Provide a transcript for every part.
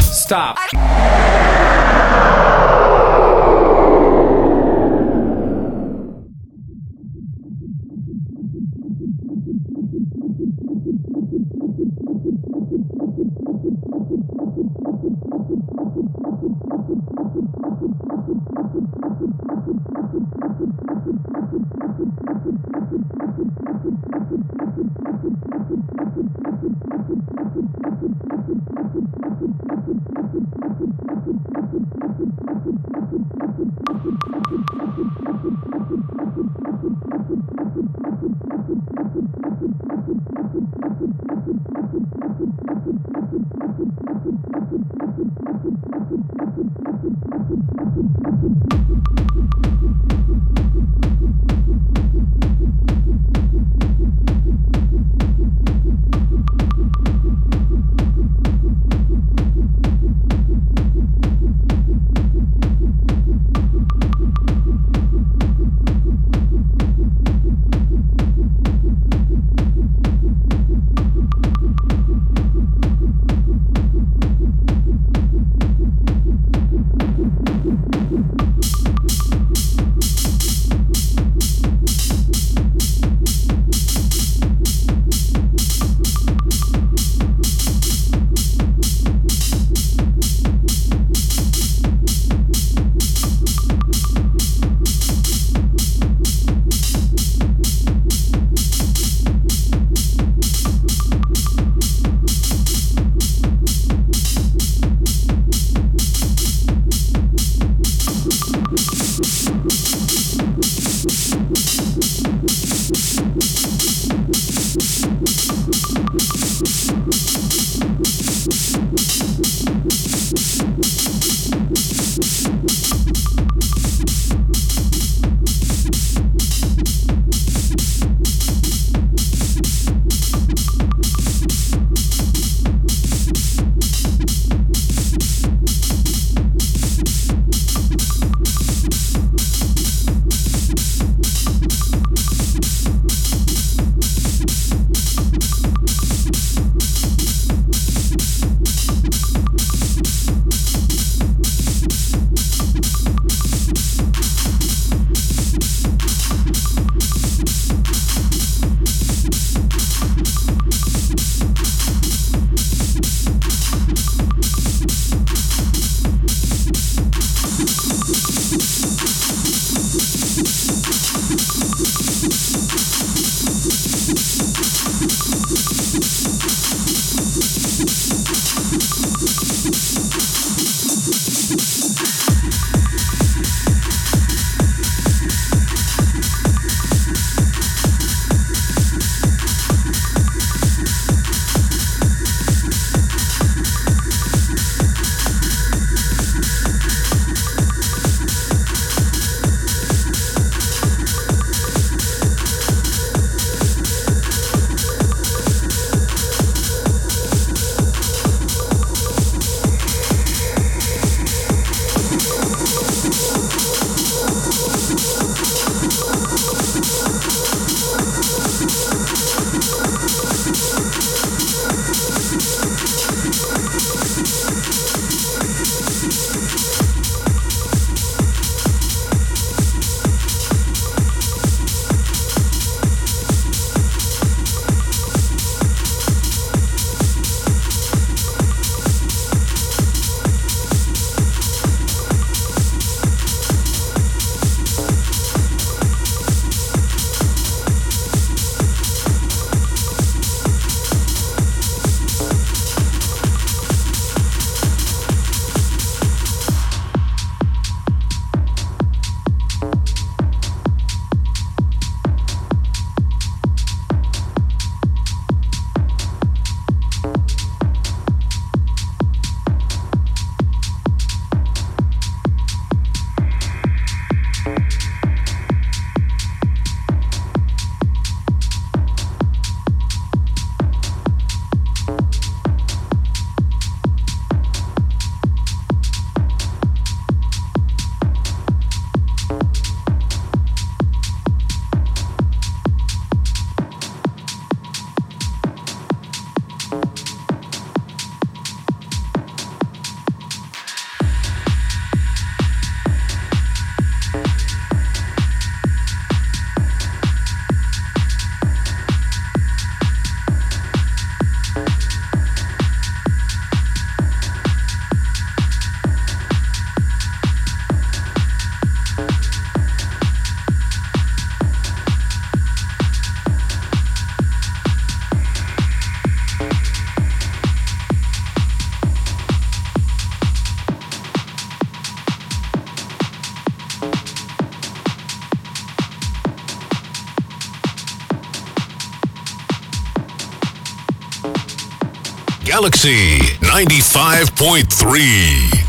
Stop. Galaxy 95.3.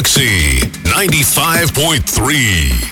Galaxy 95.3.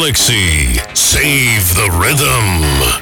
galaxy. Save the rhythm.